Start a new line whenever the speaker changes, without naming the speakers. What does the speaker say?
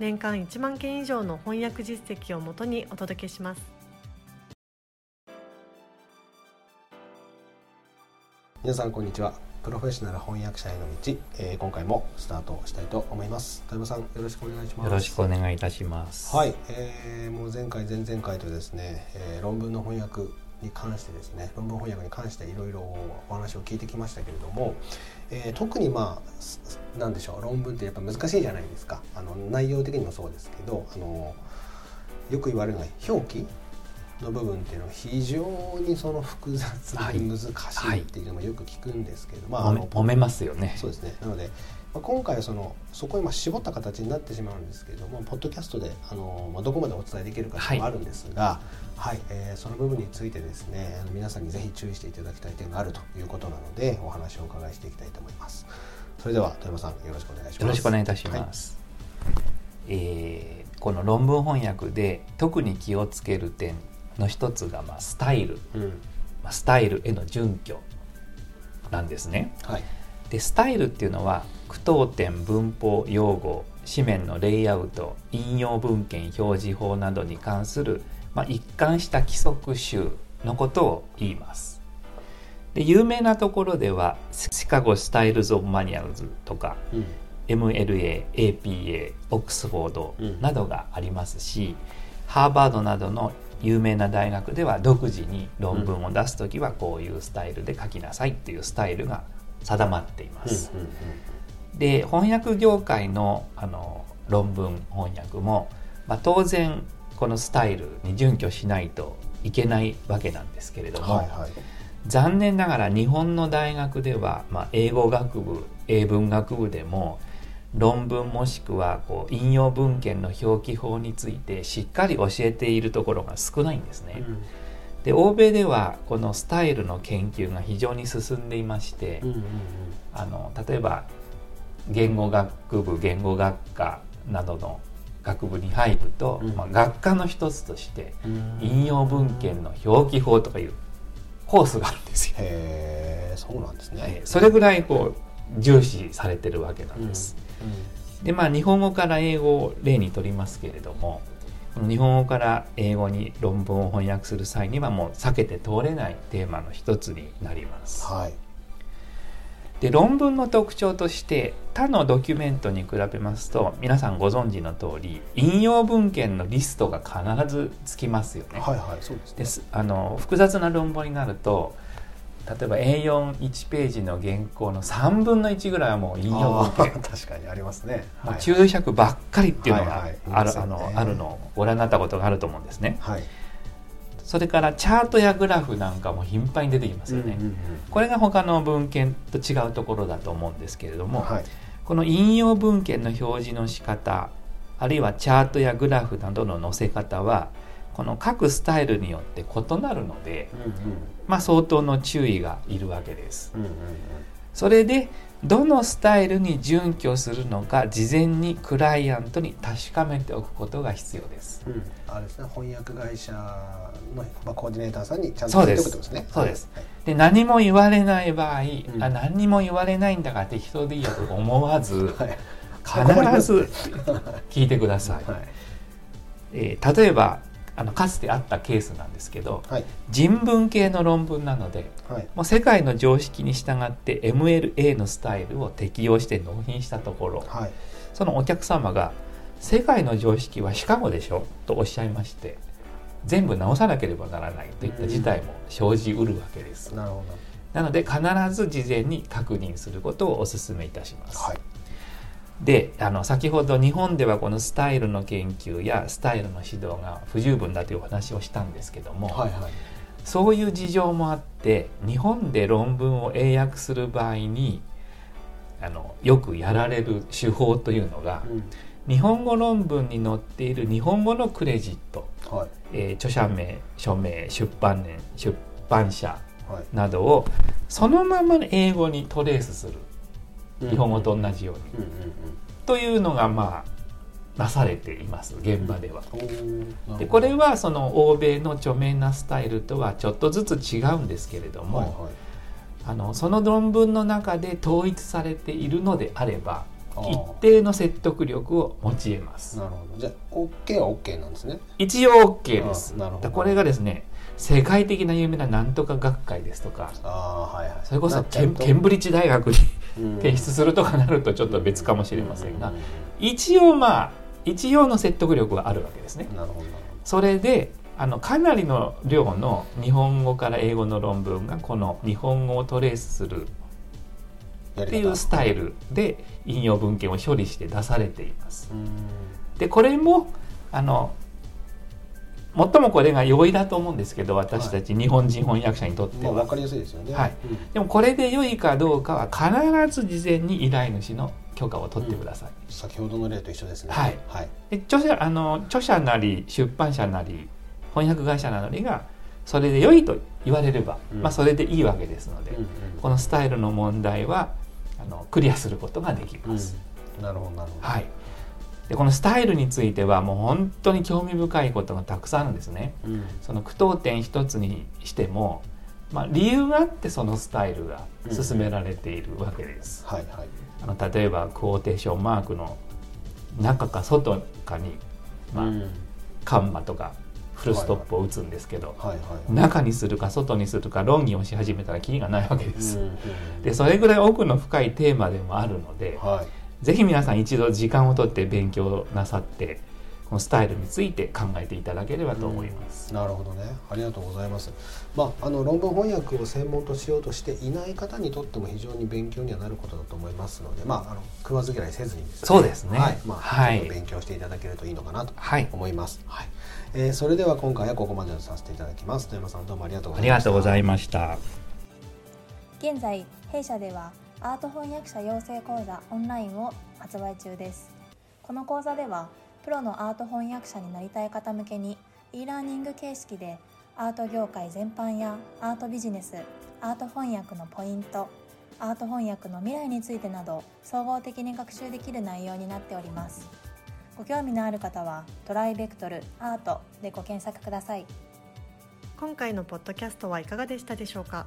年間1万件以上の翻訳実績をもとにお届けします。
皆さんこんにちは。プロフェッショナル翻訳者への道、えー、今回もスタートしたいと思います。富山さんよろしくお願いします。
よろしくお願いいたします。
はい、えー、もう前回前々回とですね、えー、論文の翻訳に関してですね論文翻訳に関していろいろお話を聞いてきましたけれども、えー、特にまあなんでしょう論文ってやっぱ難しいじゃないですか。あの内容的にもそうですけどあのよく言われるのは表記の部分っていうのは非常にその複雑で難しいっていうのもよく聞くんですけど、
はい、まあ、揉めますよね。
そうですね。なので、まあ、今回はそのそこにまあ絞った形になってしまうんですけどもポッドキャストであの、まあ、どこまでお伝えできるかもあるんですが、はい、はい、えー、その部分についてですね皆さんにぜひ注意していただきたい点があるということなのでお話をお伺いしていきたいと思います。それでは富山さんよろしくお願いします。
よろしくお願いいたします、はい、えー、この論文翻訳で特に気をつける点の一つが、まあ、スタイル、うん、まあ、スタイルへの準拠なんですね。はい、でスタイルっていうのは句読点文法用語紙面のレイアウト引用文献表示法などに関する、まあ、一貫した規則集のことを言います。で有名なところでは Chicago Styles of Manuals とか、うん、MLA、APA、オックスフォードなどがありますし、うん、ハーバードなどの有名な大学では独自に論文を出す時はこういうスタイルで書きなさいっていうスタイルが定まっています。で翻訳業界のあの論文翻訳も、まあ、当然このスタイルに準拠しないといけないわけなんですけれども、はいはい、残念ながら日本の大学では、まあ、英語学部英文学部でも論文もしくはこう引用文献の表記法についてしっかり教えているところが少ないんですね。うん、で欧米ではこのスタイルの研究が非常に進んでいまして、うんうんうん、あの例えば言語学部言語学科などの学部に入ると、うん、まあ、学科の一つとして引用文献の表記法とかいうコースがあるんですよ。
へそうなんですね。
それぐらいこう重視されてるわけなんです。でまあ日本語から英語を例にとりますけれども日本語から英語に論文を翻訳する際にはもう避けて通れないテーマの一つになります。はい、で論文の特徴として他のドキュメントに比べますと皆さんご存知の通り引用文献のリストが必ずつきますよね。
はいはい、そうです、
ね、あの複雑な論文になると例えば A41 ページの原稿の3分の1ぐらいはもう引用文献。
確かにありますね、
はい、注釈ばっかりっていうのがある,、あのあるのをご覧になったことがあると思うんですね、はい、それからチャートやグラフなんかも頻繁に出てきますよね、うんうんうん、これが他の文献と違うところだと思うんですけれども、はい、この引用文献の表示の仕方あるいはチャートやグラフなどの載せ方はこの各スタイルによって異なるので、うんうん、まあ、相当の注意がいるわけです。うんうんうん、それでどのスタイルに準拠するのか事前にクライアントに確かめておくことが必要です。
うん、あれですね。翻訳会社の、まあ、コーディネーターさんにちゃんと言っておとですね。
そうです。はい、で何も言われない場合、うん、あ何も言われないんだから適当でいいやと思わず、はい、必ず聞いてください。はい、えー、例えばあのかつてあったケースなんですけど、はい、人文系の論文なので、はい、もう世界の常識に従って MLA のスタイルを適用して納品したところ、はい、そのお客様が「世界の常識はシカゴでしょ?」とおっしゃいまして全部直さなければならないといった事態も生じうるわけです。なので必ず事前に確認することをお勧めいたします。はいであの先ほど日本ではこのスタイルの研究やスタイルの指導が不十分だというお話をしたんですけども、はいはい、そういう事情もあって日本で論文を英訳する場合にあのよくやられる手法というのが、うん、日本語論文に載っている日本語のクレジット、
はい。
えー著者名署名出版年出版社などをそのまま英語にトレースする日本語と同じように、というのがまあなされています現場では。でこれはその欧米の著名なスタイルとはちょっとずつ違うんですけれども、
はいはい。
あのその論文の中で統一されているのであれば一定の説得力を持ち得ます。
なるほど。じゃあ OK は OK なんですね。
一応 OK です。
あなるほど。
でこれがですね世界的な有名ななんとか学会ですとか
ああはいはい。
それこそケンケンブリッジ大学に
うん
提出するとかなるとちょっと別かもしれませんが一応まあ一応の説得力はあるわけですね。それであのかなりの量の日本語から英語の論文がこの日本語をトレースするっていうスタイルで引用文献を処理して出されています。
うん。
でこれもあの最もこれが容易だと思うんですけど私たち日本人翻訳者にとっては、
まあ分かりやすいですよね。
はい。
うん。
でもこれで良いかどうかは必ず事前に依頼主の許可を取ってください。
先ほどの例と一緒ですね。
はい。
はい。
で著者あの著者なり出版社なり翻訳会社なりがそれで良いと言われれば、
うん。
まあ、それでいいわけですので、
うんうん。
このスタイルの問題はあのクリアすることができます。
なるほどなるほど。
はい、でこのスタイルについてはもう本当に興味深いことがたくさんあるんですね。
うん
その句読点一つにしても、まあ、理由があってそのスタイルが進められているわけです。
はいはい
あの例えばクォーテーションマークの中か外かに、まあ
うん
カンマとかフルストップを打つんですけど、中にするか外にするか論議をし始めたらキリがないわけです。
うんうん
でそれぐらい奥の深いテーマでもあるので、
はい
ぜひ皆さん一度時間をとって勉強なさってこのスタイルについて考えていただければと思います。
なるほどね。ありがとうございます、まあ、あの論文翻訳を専門としようとしていない方にとっても非常に勉強にはなることだと思いますので、まあ、あの食わず嫌いせずにですね。
そうですね。
はい。まあ
はい
ちょっと勉強していただけるといいのかなと
はい、
思います、はい。えーそれでは今回はここまでとさせていただきます。富山さんどうもありがとうご
あり
ざいました
がとうございました。
現在弊社ではアート翻訳者養成講座オンラインを発売中です。この講座ではプロのアート翻訳者になりたい方向けに e ラーニング形式でアート業界全般やアートビジネスアート翻訳のポイントアート翻訳の未来についてなど総合的に学習できる内容になっております。ご興味のある方はトライベクトルアートでご検索ください。
今回のポッドキャストはいかがでしたでしょうか？